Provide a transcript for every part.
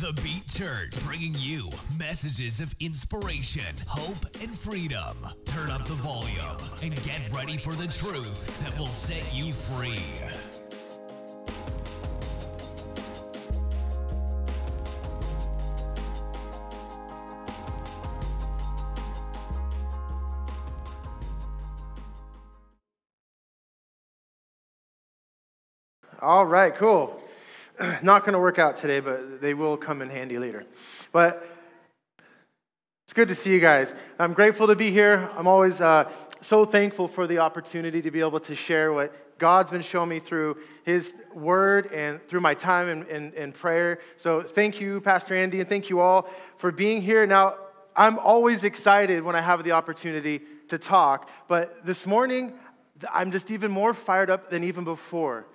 The Beat Church, bringing you messages of inspiration, hope, and freedom. Turn up the volume and get ready for the truth that will set you free. All right, cool. Not going to work out today, but they will come in handy later. But it's good to see you guys. I'm grateful to be here. I'm always uh, so thankful for the opportunity to be able to share what God's been showing me through His Word and through my time in, in, in prayer. So thank you, Pastor Andy, and thank you all for being here. Now, I'm always excited when I have the opportunity to talk, but this morning, I'm just even more fired up than even before.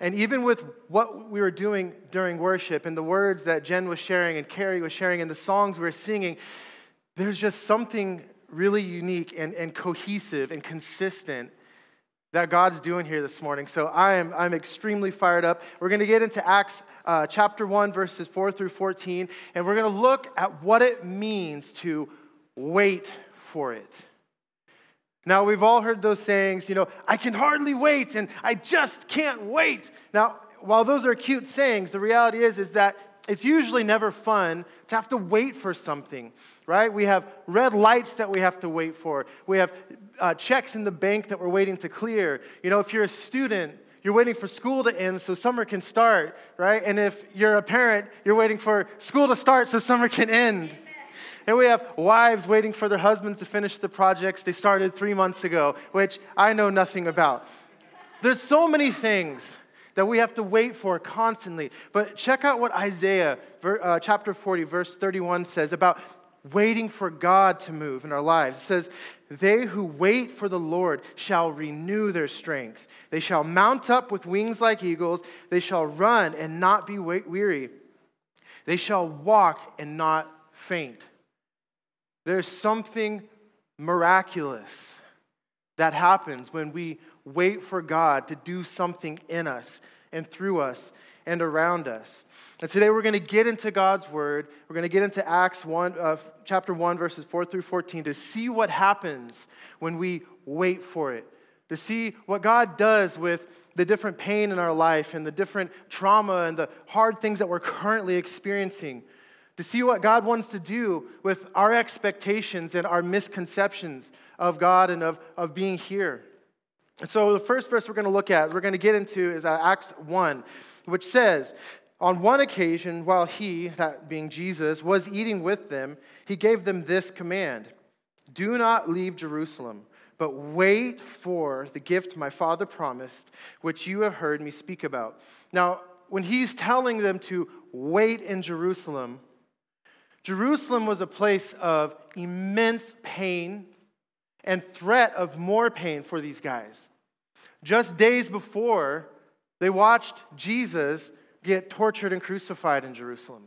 And even with what we were doing during worship and the words that Jen was sharing and Carrie was sharing and the songs we were singing, there's just something really unique and, and cohesive and consistent that God's doing here this morning. So I am I'm extremely fired up. We're going to get into Acts uh, chapter 1, verses 4 through 14, and we're going to look at what it means to wait for it. Now, we've all heard those sayings, you know, I can hardly wait and I just can't wait. Now, while those are cute sayings, the reality is, is that it's usually never fun to have to wait for something, right? We have red lights that we have to wait for. We have uh, checks in the bank that we're waiting to clear. You know, if you're a student, you're waiting for school to end so summer can start, right? And if you're a parent, you're waiting for school to start so summer can end. And we have wives waiting for their husbands to finish the projects they started three months ago, which I know nothing about. There's so many things that we have to wait for constantly. But check out what Isaiah uh, chapter 40, verse 31 says about waiting for God to move in our lives. It says, They who wait for the Lord shall renew their strength. They shall mount up with wings like eagles. They shall run and not be weary. They shall walk and not faint. There's something miraculous that happens when we wait for God to do something in us and through us and around us. And today we're going to get into God's word. We're going to get into Acts 1, uh, chapter 1, verses 4 through 14 to see what happens when we wait for it, to see what God does with the different pain in our life and the different trauma and the hard things that we're currently experiencing to see what God wants to do with our expectations and our misconceptions of God and of, of being here. So, the first verse we're going to look at, we're going to get into, is uh, Acts 1, which says, On one occasion, while he, that being Jesus, was eating with them, he gave them this command Do not leave Jerusalem, but wait for the gift my Father promised, which you have heard me speak about. Now, when he's telling them to wait in Jerusalem, Jerusalem was a place of immense pain and threat of more pain for these guys. Just days before, they watched Jesus get tortured and crucified in Jerusalem.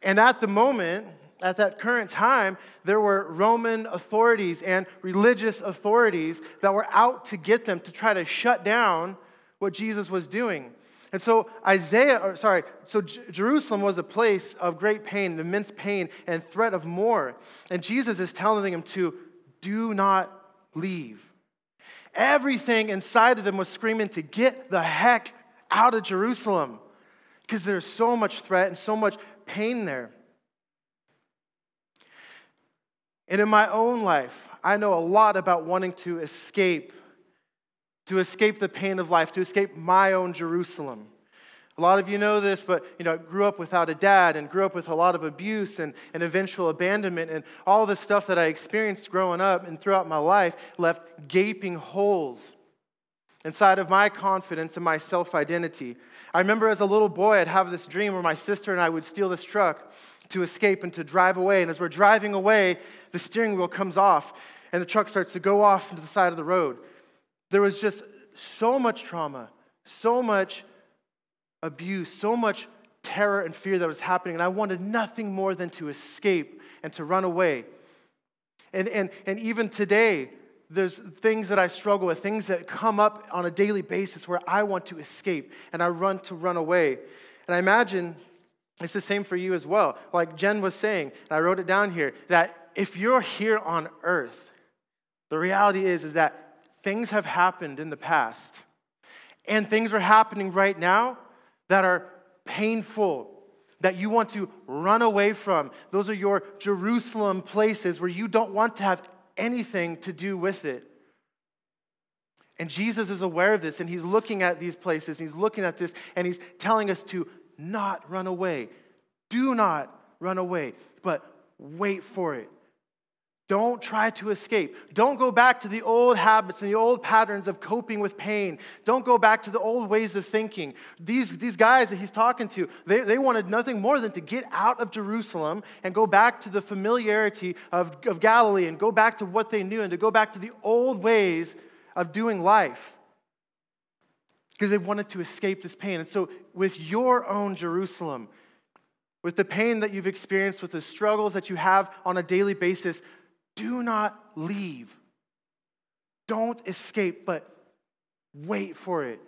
And at the moment, at that current time, there were Roman authorities and religious authorities that were out to get them to try to shut down what Jesus was doing. And so Isaiah, or sorry, so J- Jerusalem was a place of great pain, immense pain, and threat of more. And Jesus is telling them to do not leave. Everything inside of them was screaming to get the heck out of Jerusalem because there's so much threat and so much pain there. And in my own life, I know a lot about wanting to escape to escape the pain of life, to escape my own Jerusalem. A lot of you know this, but you know, I grew up without a dad and grew up with a lot of abuse and, and eventual abandonment and all the stuff that I experienced growing up and throughout my life left gaping holes inside of my confidence and my self identity. I remember as a little boy, I'd have this dream where my sister and I would steal this truck to escape and to drive away. And as we're driving away, the steering wheel comes off and the truck starts to go off into the side of the road. There was just so much trauma, so much abuse, so much terror and fear that was happening, and I wanted nothing more than to escape and to run away. And, and, and even today, there's things that I struggle with, things that come up on a daily basis where I want to escape and I run to run away. And I imagine It's the same for you as well. Like Jen was saying, and I wrote it down here, that if you're here on earth, the reality is, is that things have happened in the past, and things are happening right now that are painful, that you want to run away from. Those are your Jerusalem places where you don't want to have anything to do with it. And Jesus is aware of this, and he's looking at these places, he's looking at this, and he's telling us to not run away. Do not run away, but wait for it. Don't try to escape. Don't go back to the old habits and the old patterns of coping with pain. Don't go back to the old ways of thinking. These, these guys that he's talking to, they, they wanted nothing more than to get out of Jerusalem and go back to the familiarity of, of Galilee and go back to what they knew and to go back to the old ways of doing life because they wanted to escape this pain. And so, with your own Jerusalem, with the pain that you've experienced, with the struggles that you have on a daily basis, do not leave. Don't escape, but wait for it.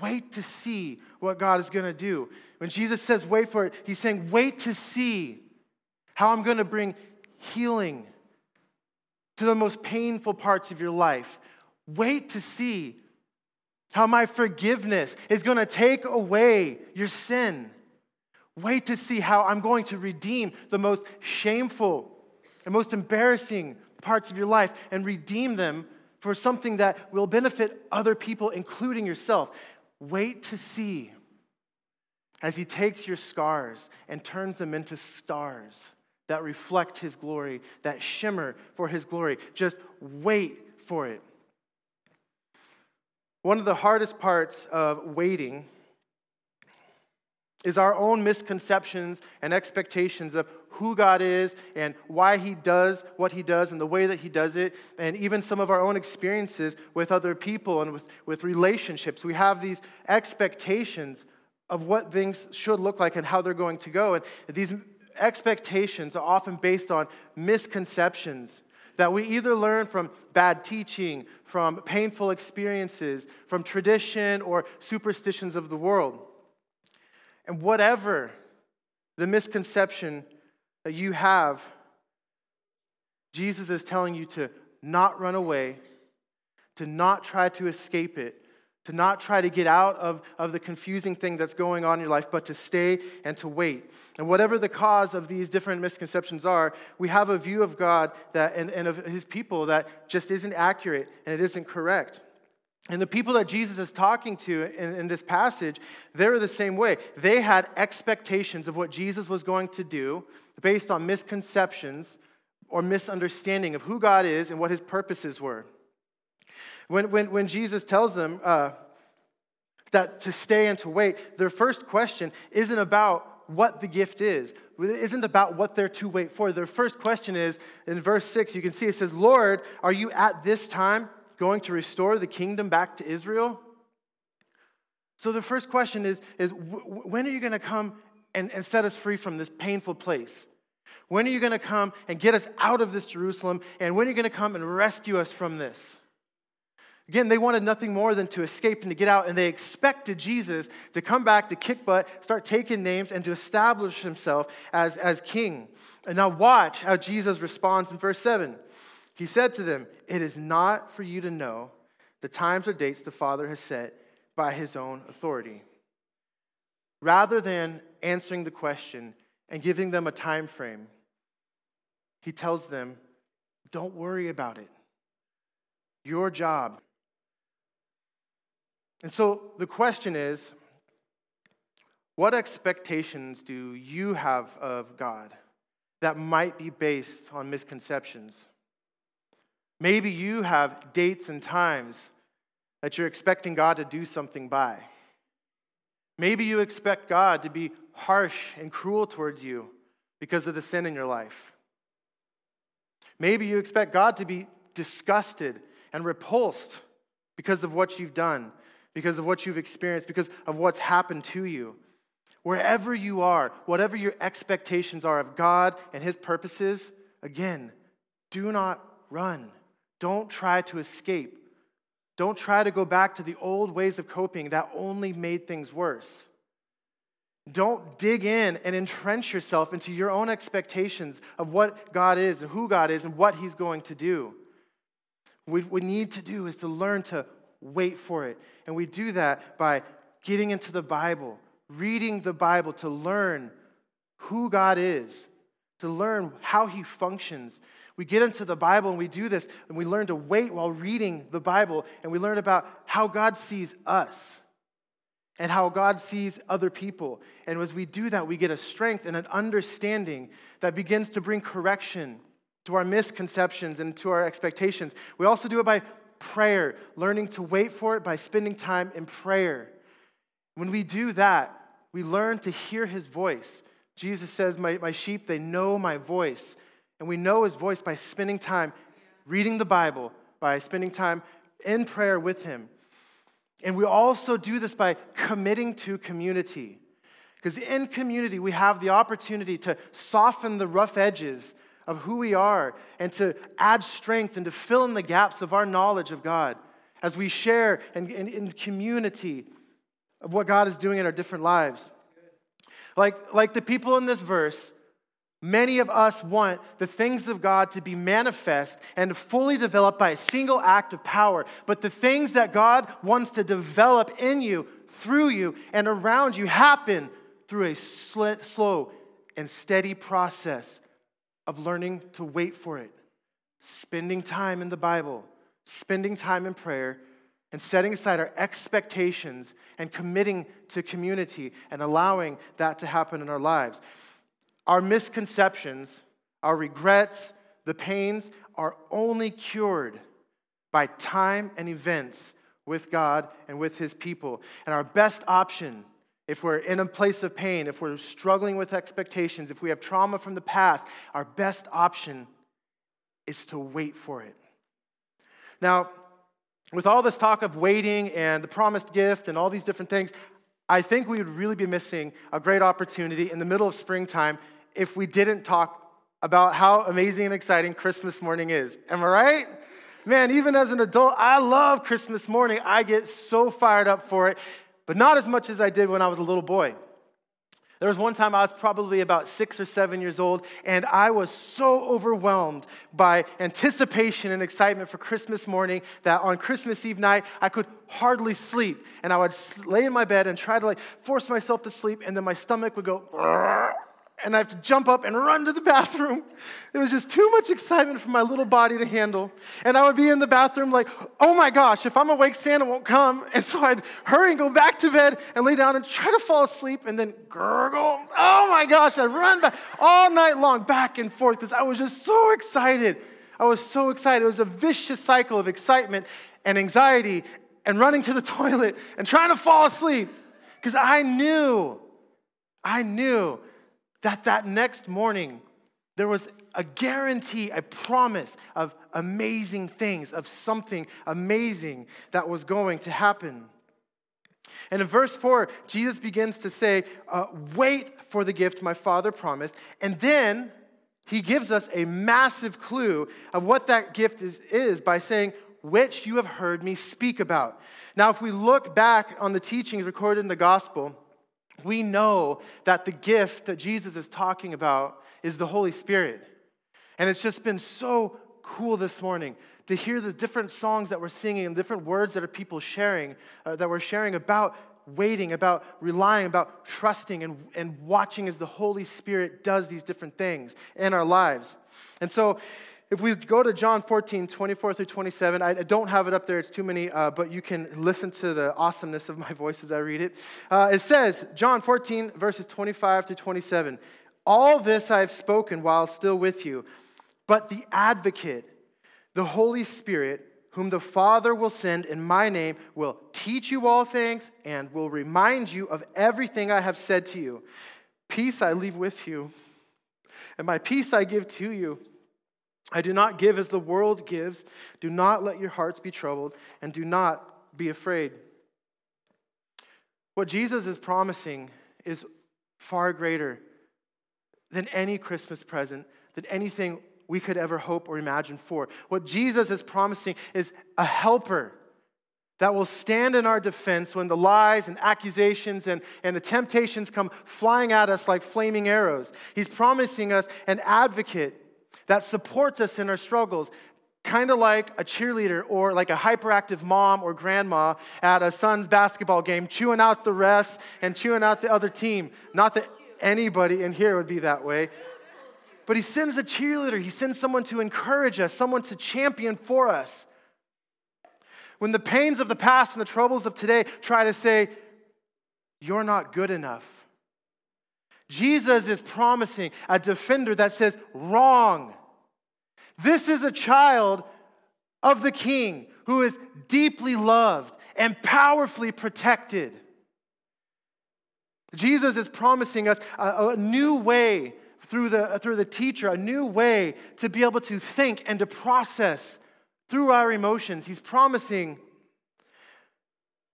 Wait to see what God is going to do. When Jesus says wait for it, he's saying wait to see how I'm going to bring healing to the most painful parts of your life. Wait to see how my forgiveness is going to take away your sin. Wait to see how I'm going to redeem the most shameful and most embarrassing parts of your life and redeem them for something that will benefit other people, including yourself. Wait to see as He takes your scars and turns them into stars that reflect His glory, that shimmer for His glory. Just wait for it. One of the hardest parts of waiting is our own misconceptions and expectations of who God is and why He does what He does and the way that He does it, and even some of our own experiences with other people and with, with relationships. We have these expectations of what things should look like and how they're going to go. And these expectations are often based on misconceptions that we either learn from bad teaching, from painful experiences, from tradition or superstitions of the world. And whatever the misconception that you have, Jesus is telling you to not run away, to not try to escape it, to not try to get out of, of the confusing thing that's going on in your life, but to stay and to wait. And whatever the cause of these different misconceptions are, we have a view of God that, and, and of his people that just isn't accurate and it isn't correct. And the people that Jesus is talking to in, in this passage, they're the same way. They had expectations of what Jesus was going to do based on misconceptions or misunderstanding of who God is and what his purposes were. When, when, when Jesus tells them uh, that to stay and to wait, their first question isn't about what the gift is. It isn't about what they're to wait for. Their first question is in verse 6, you can see it says, Lord, are you at this time going to restore the kingdom back to Israel? So the first question is, is when are you going to come and, and set us free from this painful place? When are you going to come and get us out of this Jerusalem? And when are you going to come and rescue us from this? Again, they wanted nothing more than to escape and to get out, and they expected Jesus to come back, to kick butt, start taking names, and to establish himself as, as king. And now, watch how Jesus responds in verse 7. He said to them, It is not for you to know the times or dates the Father has set by his own authority. Rather than answering the question and giving them a time frame, he tells them, Don't worry about it. Your job and so the question is what expectations do you have of God that might be based on misconceptions? Maybe you have dates and times that you're expecting God to do something by. Maybe you expect God to be harsh and cruel towards you because of the sin in your life. Maybe you expect God to be disgusted and repulsed because of what you've done because of what you've experienced, because of what's happened to you. Wherever you are, whatever your expectations are of God and His purposes, again, do not run. Don't try to escape. Don't try to go back to the old ways of coping that only made things worse. Don't dig in and entrench yourself into your own expectations of what God is and who God is and what He's going to do. What we need to do is to learn to wait for it. And we do that by getting into the Bible, reading the Bible to learn who God is, to learn how He functions. We get into the Bible and we do this, and we learn to wait while reading the Bible, and we learn about how God sees us and how God sees other people. And as we do that, we get a strength and an understanding that begins to bring correction to our misconceptions and to our expectations. We also do it by prayer, learning to wait for it by spending time in prayer. When we do that, we learn to hear his voice. Jesus says, My, my sheep, they know my voice. And we know his voice by spending time reading the Bible, by spending time in prayer with him. And we also do this by committing to community. Because in community, we have the opportunity to soften the rough edges of who we are and to add strength and to fill in the gaps of our knowledge of God as we share in, in, in community of what God is doing in our different lives. Like, like the people in this verse, Many of us want the things of God to be manifest and fully developed by a single act of power. But the things that God wants to develop in you, through you, and around you happen through a slow and steady process of learning to wait for it, spending time in the Bible, spending time in prayer, and setting aside our expectations and committing to community and allowing that to happen in our lives. Our misconceptions, our regrets, the pains are only cured by time and events with God and with His people. And our best option, if we're in a place of pain, if we're struggling with expectations, if we have trauma from the past, our best option is to wait for it. Now, with all this talk of waiting and the promised gift and all these different things, I think we would really be missing a great opportunity in the middle of springtime if we didn't talk about how amazing and exciting Christmas morning is. Am I right? Man, even as an adult, I love Christmas morning. I get so fired up for it, but not as much as I did when I was a little boy. There was one time I was probably about six or seven years old, and I was so overwhelmed by anticipation and excitement for Christmas morning that on Christmas Eve night, I could hardly sleep. And I would lay in my bed and try to like force myself to sleep, and then my stomach would go, and I have to jump up and run to the bathroom. It was just too much excitement for my little body to handle. And I would be in the bathroom like, oh my gosh, if I'm awake, Santa won't come. And so I'd hurry and go back to bed and lay down and try to fall asleep and then gurgle. Oh my gosh, I'd run back all night long, back and forth, because I was just so excited. I was so excited. It was a vicious cycle of excitement and anxiety and running to the toilet and trying to fall asleep because I knew, I knew that that next morning there was a guarantee, a promise of amazing things, of something amazing that was going to happen. And in verse 4, Jesus begins to say, uh, Wait for the gift my Father promised. And then he gives us a massive clue of what that gift is, is by saying, Which you have heard me speak about. Now, if we look back on the teachings recorded in the gospel, we know that the gift that Jesus is talking about is the Holy Spirit. And it's just been so cool this morning to hear the different songs that we're singing and different words that are people sharing, uh, that we're sharing about waiting, about relying, about trusting, and, and watching as the Holy Spirit does these different things in our lives. And so, if we go to John 14, 24 through 27, I don't have it up there, it's too many, uh, but you can listen to the awesomeness of my voice as I read it. Uh, it says, John 14, verses 25 through 27, All this I have spoken while still with you, but the advocate, the Holy Spirit, whom the Father will send in my name, will teach you all things and will remind you of everything I have said to you. Peace I leave with you, and my peace I give to you. I do not give as the world gives. Do not let your hearts be troubled, and do not be afraid. What Jesus is promising is far greater than any Christmas present, than anything we could ever hope or imagine for. What Jesus is promising is a helper that will stand in our defense when the lies and accusations and, and the temptations come flying at us like flaming arrows. He's promising us an advocate that supports us in our struggles, kind of like a cheerleader or like a hyperactive mom or grandma at a son's basketball game, chewing out the refs and chewing out the other team. Not that anybody in here would be that way. But he sends a cheerleader, he sends someone to encourage us, someone to champion for us. When the pains of the past and the troubles of today try to say, You're not good enough, Jesus is promising a defender that says, Wrong. This is a child of the king who is deeply loved and powerfully protected. Jesus is promising us a, a, new way through the, through the teacher, a new way to be able to think and to process through our emotions. He's promising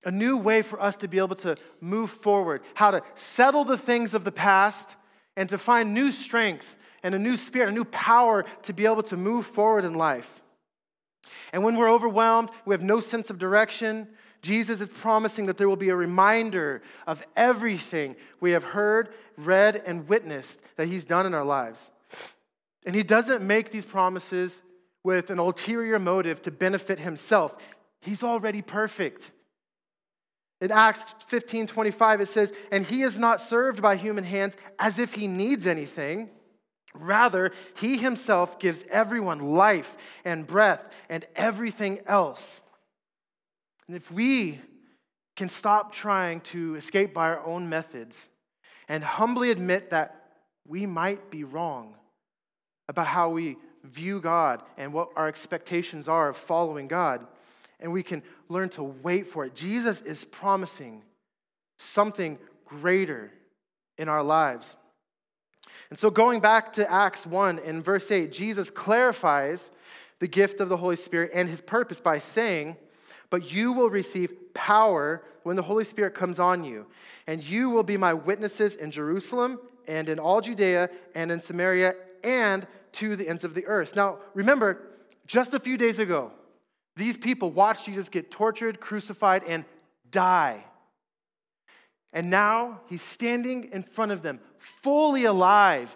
a new way for us to be able to move forward, how to settle the things of the past and to find new strength and a new spirit, a new power to be able to move forward in life. And when we're overwhelmed, we have no sense of direction, Jesus is promising that there will be a reminder of everything we have heard, read, and witnessed that He's done in our lives. And He doesn't make these promises with an ulterior motive to benefit himself. He's already perfect. In Acts 15 25, it says, And he is not served by human hands as if he needs anything. Rather, he himself gives everyone life and breath and everything else. And if we can stop trying to escape by our own methods and humbly admit that we might be wrong about how we view God and what our expectations are of following God. And we can learn to wait for it. Jesus is promising something greater in our lives. And so, going back to Acts 1 in verse 8, Jesus clarifies the gift of the Holy Spirit and his purpose by saying, But you will receive power when the Holy Spirit comes on you, and you will be my witnesses in Jerusalem and in all Judea and in Samaria and to the ends of the earth. Now, remember, just a few days ago, these people watched Jesus get tortured, crucified, and die. And now he's standing in front of them, fully alive,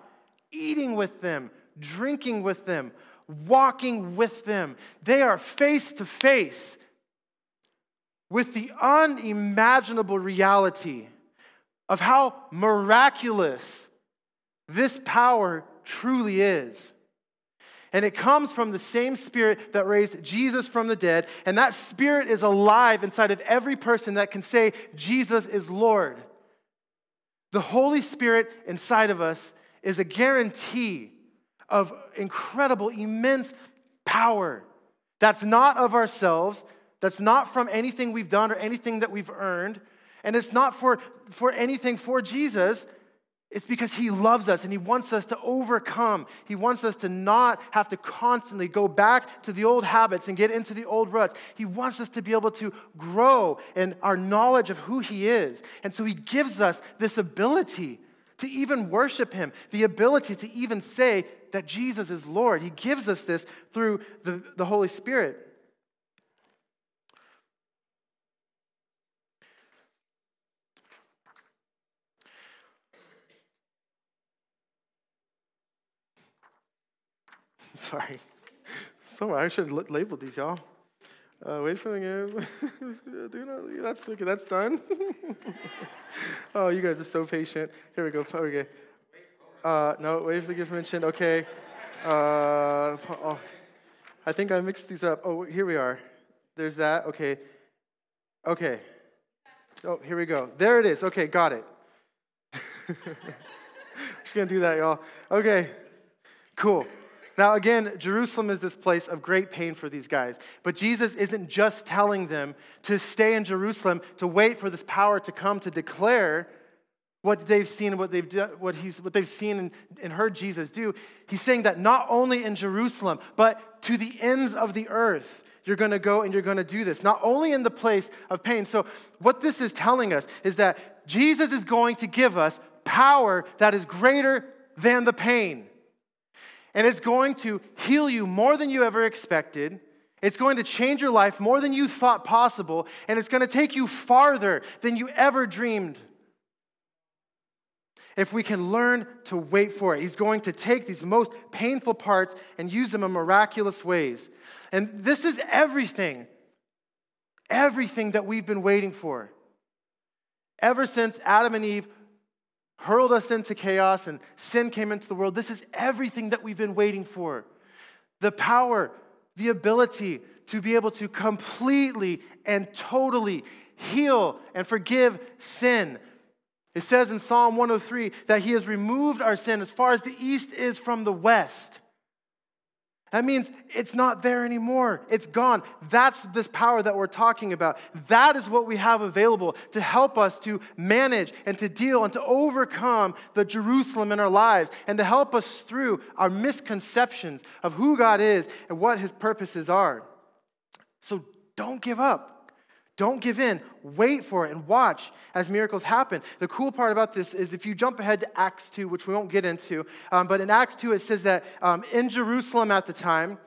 eating with them, drinking with them, walking with them. They are face to face with the unimaginable reality of how miraculous this power truly is. And it comes from the same spirit that raised Jesus from the dead. And that spirit is alive inside of every person that can say, Jesus is Lord. The Holy Spirit inside of us is a guarantee of incredible, immense power that's not of ourselves, that's not from anything we've done or anything that we've earned, and it's not for, for anything for Jesus. It's because He loves us and He wants us to overcome. He wants us to not have to constantly go back to the old habits and get into the old ruts. He wants us to be able to grow in our knowledge of who He is. And so He gives us this ability to even worship Him, the ability to even say that Jesus is Lord. He gives us this through the, the Holy Spirit. Sorry. Somewhere I should label these, y'all. Uh, wait for the games. Do not. That's okay. That's done. oh, you guys are so patient. Here we go. Okay. Uh, no, wait for the gift mentioned. Okay. Uh, oh, I think I mixed these up. Oh, here we are. There's that. Okay. Okay. Oh, here we go. There it is. Okay, got it. I'm Just gonna do that, y'all. Okay. Cool. Now, again, Jerusalem is this place of great pain for these guys. But Jesus isn't just telling them to stay in Jerusalem, to wait for this power to come to declare what they've seen and what they've, what, he's, what they've seen and, and heard Jesus do. He's saying that not only in Jerusalem, but to the ends of the earth, you're going to go and you're going to do this. Not only in the place of pain. So, what this is telling us is that Jesus is going to give us power that is greater than the pain. And it's going to heal you more than you ever expected. It's going to change your life more than you thought possible, and it's going to take you farther than you ever dreamed. If we can learn to wait for it, He's going to take these most painful parts and use them in miraculous ways. And this is everything, everything that we've been waiting for. Ever since Adam and Eve hurled us into chaos and sin came into the world, this is everything that we've been waiting for. The power the ability to be able to completely and totally heal and forgive sin. It says in Psalm 103 that He has removed our sin as far as the east is from the west. That means it's not there anymore. It's gone. That's this power that we're talking about. That is what we have available to help us to manage and to deal and to overcome the Jerusalem in our lives and to help us through our misconceptions of who God is and what his purposes are. So don't give up. Don't give in. Wait for it and watch as miracles happen. The cool part about this is if you jump ahead to Acts 2, which we won't get into, um, but in Acts 2, it says that um, in Jerusalem at the time,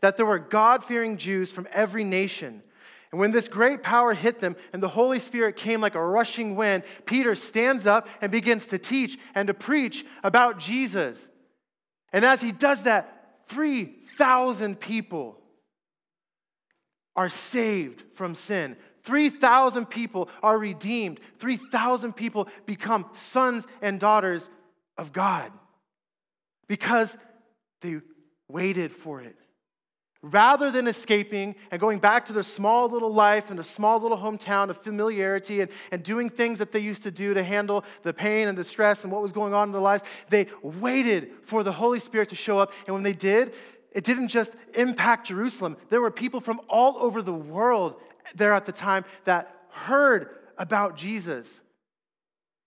that there were God fearing Jews from every nation. And when this great power hit them and the Holy Spirit came like a rushing wind, Peter stands up and begins to teach and to preach about Jesus. And as he does that, 3,000 people are saved from sin. 3,000 people are redeemed. 3,000 people become sons and daughters of God because they waited for it. Rather than escaping and going back to their small little life and a small little hometown of familiarity and, and doing things that they used to do to handle the pain and the stress and what was going on in their lives, they waited for the Holy Spirit to show up. And when they did, it didn't just impact Jerusalem. There were people from all over the world there at the time that heard about Jesus.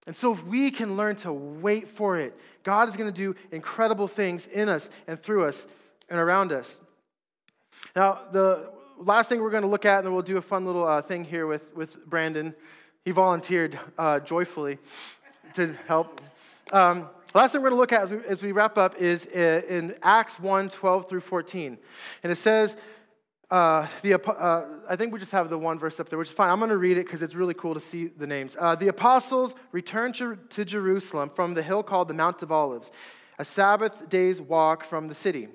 And so, if we can learn to wait for it, God is going to do incredible things in us and through us and around us. Now, the last thing we're going to look at, and then we'll do a fun little uh, thing here with, with Brandon. He volunteered uh, joyfully to help. Um, last thing we're going to look at as we, as we wrap up is uh, in Acts 1 12 through 14. And it says, uh, the, uh, I think we just have the one verse up there, which is fine. I'm going to read it because it's really cool to see the names. Uh, the apostles returned to, to Jerusalem from the hill called the Mount of Olives, a Sabbath day's walk from the city.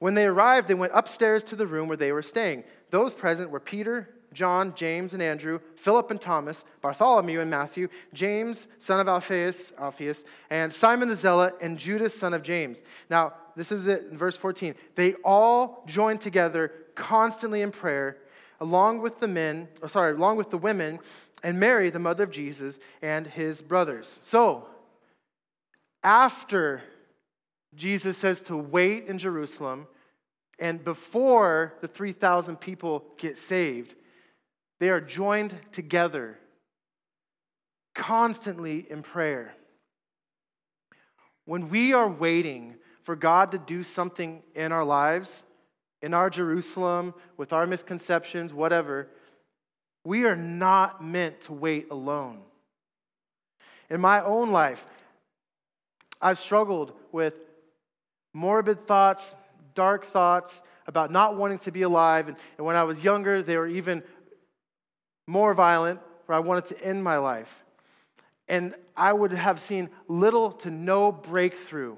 When they arrived, they went upstairs to the room where they were staying. Those present were Peter, John, James, and Andrew, Philip and Thomas, Bartholomew and Matthew, James, son of Alphaeus, Alphaeus, and Simon the Zealot, and Judas, son of James. Now, this is it in verse 14. They all joined together constantly in prayer, along with the men, or sorry, along with the women, and Mary, the mother of Jesus, and his brothers. So, after Jesus says to wait in Jerusalem, and before the 3,000 people get saved, they are joined together constantly in prayer. When we are waiting for God to do something in our lives, in our Jerusalem, with our misconceptions, whatever, we are not meant to wait alone. In my own life, I've struggled with morbid thoughts, dark thoughts about not wanting to be alive. And, and when I was younger, they were even more violent, where I wanted to end my life. And I would have seen little to no breakthrough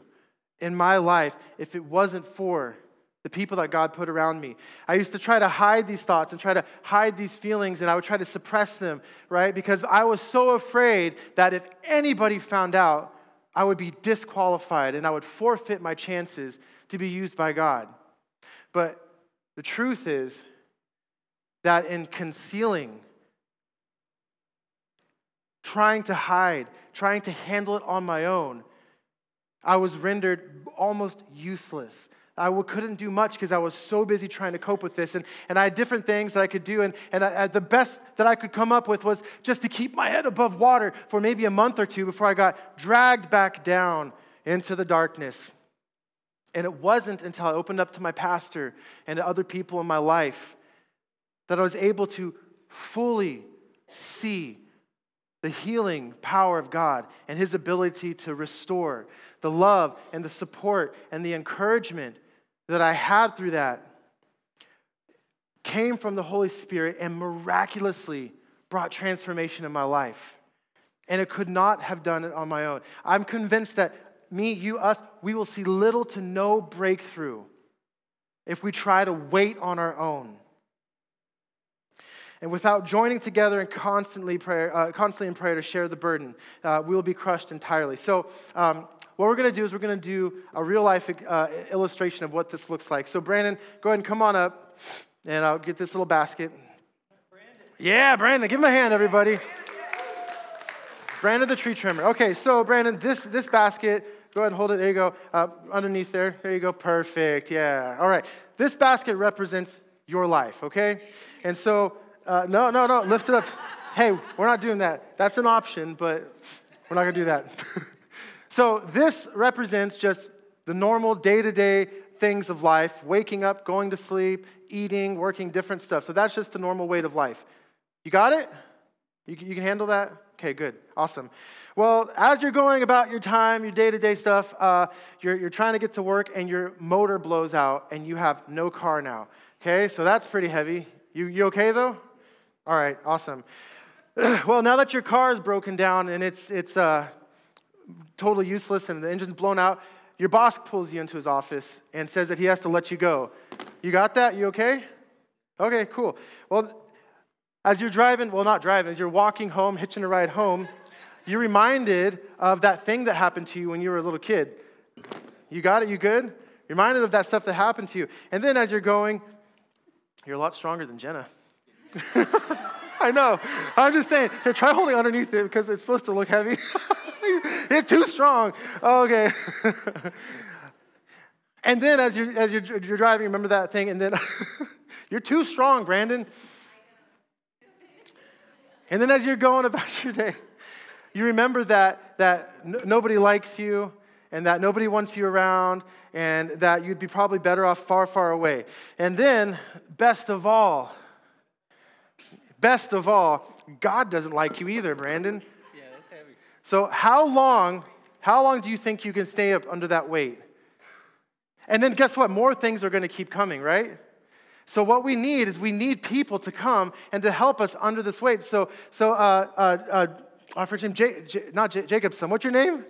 in my life if it wasn't for the people that God put around me. I used to try to hide these thoughts and try to hide these feelings, and I would try to suppress them, right? Because I was so afraid that if anybody found out, I would be disqualified and I would forfeit my chances to be used by God. But the truth is that in concealing, trying to hide, trying to handle it on my own, I was rendered almost useless. I couldn't do much because I was so busy trying to cope with this. And, and I had different things that I could do. And, and I, the best that I could come up with was just to keep my head above water for maybe a month or two before I got dragged back down into the darkness. And it wasn't until I opened up to my pastor and to other people in my life that I was able to fully see the healing power of God and His ability to restore, the love and the support and the encouragement that I had through that came from the Holy Spirit and miraculously brought transformation in my life. And it could not have done it on my own. I'm convinced that me, you, us, we will see little to no breakthrough if we try to wait on our own. And without joining together and constantly, prayer, uh, constantly in prayer to share the burden, uh, we will be crushed entirely. So, um, what we're going to do is we're going to do a real life uh, illustration of what this looks like. So, Brandon, go ahead and come on up, and I'll get this little basket. Brandon. Yeah, Brandon, give him a hand, everybody. Brandon the tree trimmer. Okay, so Brandon, this, this basket, go ahead and hold it. There you go. Uh, underneath there. There you go. Perfect. Yeah. All right. This basket represents your life, okay? And so, uh, no, no, no, lift it up. hey, we're not doing that. That's an option, but we're not going to do that. so, this represents just the normal day to day things of life waking up, going to sleep, eating, working, different stuff. So, that's just the normal weight of life. You got it? You, you can handle that? Okay, good. Awesome. Well, as you're going about your time, your day to day stuff, uh, you're, you're trying to get to work and your motor blows out and you have no car now. Okay, so that's pretty heavy. You, you okay though? All right, awesome. well, now that your car is broken down and it's, it's uh, totally useless and the engine's blown out, your boss pulls you into his office and says that he has to let you go. You got that? You okay? Okay, cool. Well, as you're driving, well, not driving, as you're walking home, hitching a ride home, you're reminded of that thing that happened to you when you were a little kid. You got it? You good? Reminded of that stuff that happened to you. And then as you're going, you're a lot stronger than Jenna. I know. I'm just saying, here, try holding underneath it because it's supposed to look heavy. you're too strong. Okay. and then as you're, as you're, you're driving, remember that thing, and then you're too strong, Brandon. And then as you're going about your day, you remember that, that n- nobody likes you and that nobody wants you around and that you'd be probably better off far, far away. And then, best of all, best of all, God doesn't like you either, Brandon. Yeah, that's heavy. So how long, how long do you think you can stay up under that weight? And then guess what? More things are going to keep coming, right? So what we need is we need people to come and to help us under this weight. So, so uh, uh, uh, offer Jim, J- J- not J- Jacobson. What's your name?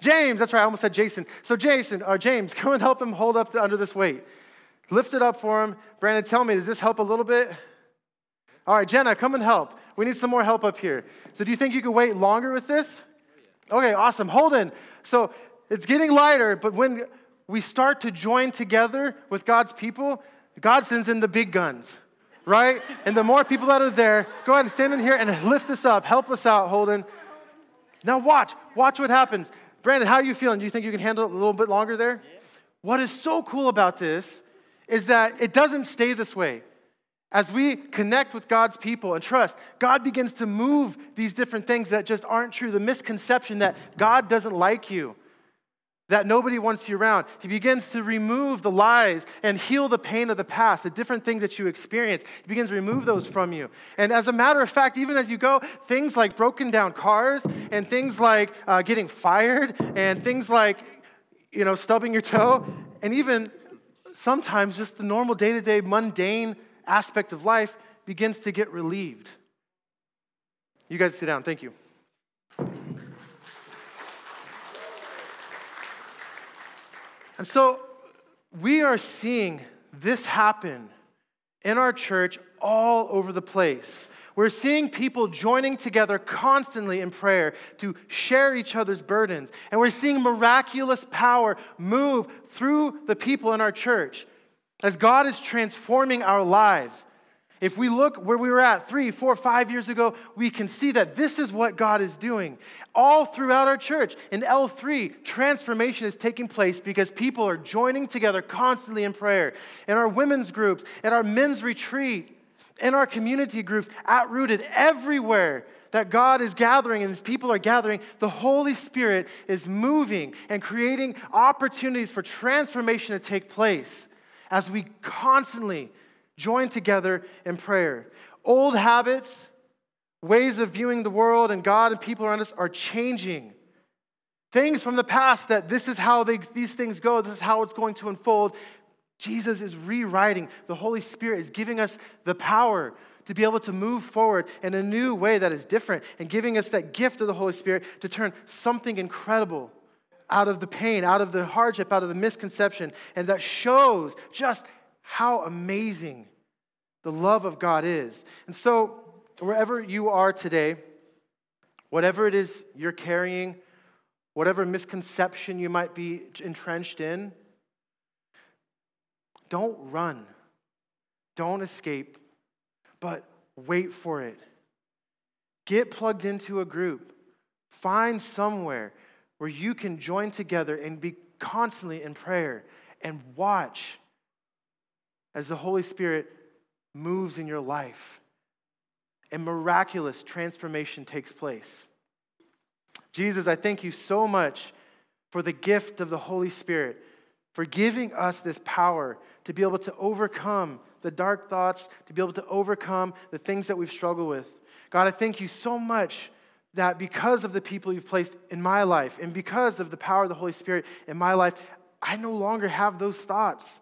James. That's right. I almost said Jason. So Jason or James, come and help him hold up the, under this weight. Lift it up for him. Brandon, tell me, does this help a little bit? All right, Jenna, come and help. We need some more help up here. So do you think you could wait longer with this? Okay, awesome. Holden. So it's getting lighter, but when we start to join together with God's people, God sends in the big guns, right? And the more people that are there, go ahead and stand in here and lift this up. Help us out, Holden. Now watch, watch what happens. Brandon, how are you feeling? Do you think you can handle it a little bit longer there? Yeah. What is so cool about this is that it doesn't stay this way. As we connect with God's people and trust, God begins to move these different things that just aren't true. The misconception that God doesn't like you, that nobody wants you around. He begins to remove the lies and heal the pain of the past, the different things that you experience. He begins to remove those from you. And as a matter of fact, even as you go, things like broken down cars and things like uh, getting fired and things like, you know, stubbing your toe, and even sometimes just the normal day to day mundane aspect of life begins to get relieved. You guys sit down. Thank you. And so we are seeing this happen in our church all over the place. We're seeing people joining together constantly in prayer to share each other's burdens. And we're seeing miraculous power move through the people in our church as God is transforming our lives. If we look where we were at three, four, five years ago, we can see that this is what God is doing. All throughout our church, in L3, transformation is taking place because people are joining together constantly in prayer. In our women's groups, at our men's retreat, in our community groups, at Rooted, everywhere that God is gathering and his people are gathering, the Holy Spirit is moving and creating opportunities for transformation to take place as we constantly join together in prayer. Old habits, ways of viewing the world and God and people around us are changing. Things from the past that this is how they, these things go, this is how it's going to unfold, Jesus is rewriting. The Holy Spirit is giving us the power to be able to move forward in a new way that is different and giving us that gift of the Holy Spirit to turn something incredible out of the pain, out of the hardship, out of the misconception. And that shows just how amazing the love of God is. And so, wherever you are today, whatever it is you're carrying, whatever misconception you might be entrenched in, don't run, don't escape, but wait for it. Get plugged into a group. Find somewhere where you can join together and be constantly in prayer and watch as the Holy Spirit moves in your life and miraculous transformation takes place. Jesus, I thank you so much for the gift of the Holy Spirit, for giving us this power to be able to overcome the dark thoughts, to be able to overcome the things that we've struggled with. God, I thank you so much that because of the people you've placed in my life and because of the power of the Holy Spirit in my life, I no longer have those thoughts.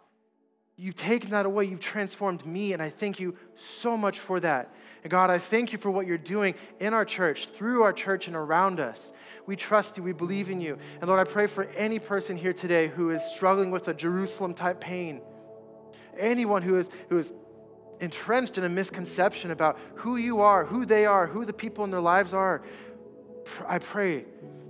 You've taken that away. You've transformed me, and I thank you so much for that. And God, I thank you for what you're doing in our church, through our church, and around us. We trust you. We believe in you. And Lord, I pray for any person here today who is struggling with a Jerusalem type pain anyone who is, who is entrenched in a misconception about who you are, who they are, who the people in their lives are, I pray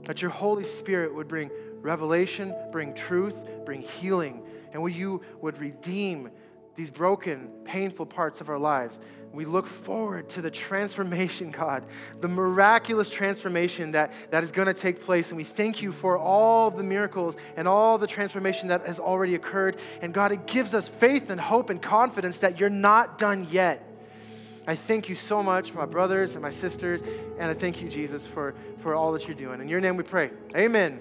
that your Holy Spirit would bring revelation, bring truth, bring healing, and you would redeem these broken, painful parts of our lives. We look forward to the transformation, God, the miraculous transformation that, that is going to take place. And we thank you for all the miracles and all the transformation that has already occurred. And God, it gives us faith and hope and confidence that you're not done yet. I thank you so much my brothers and my sisters. And I thank you, Jesus, for, for all that you're doing. In your name we pray. Amen.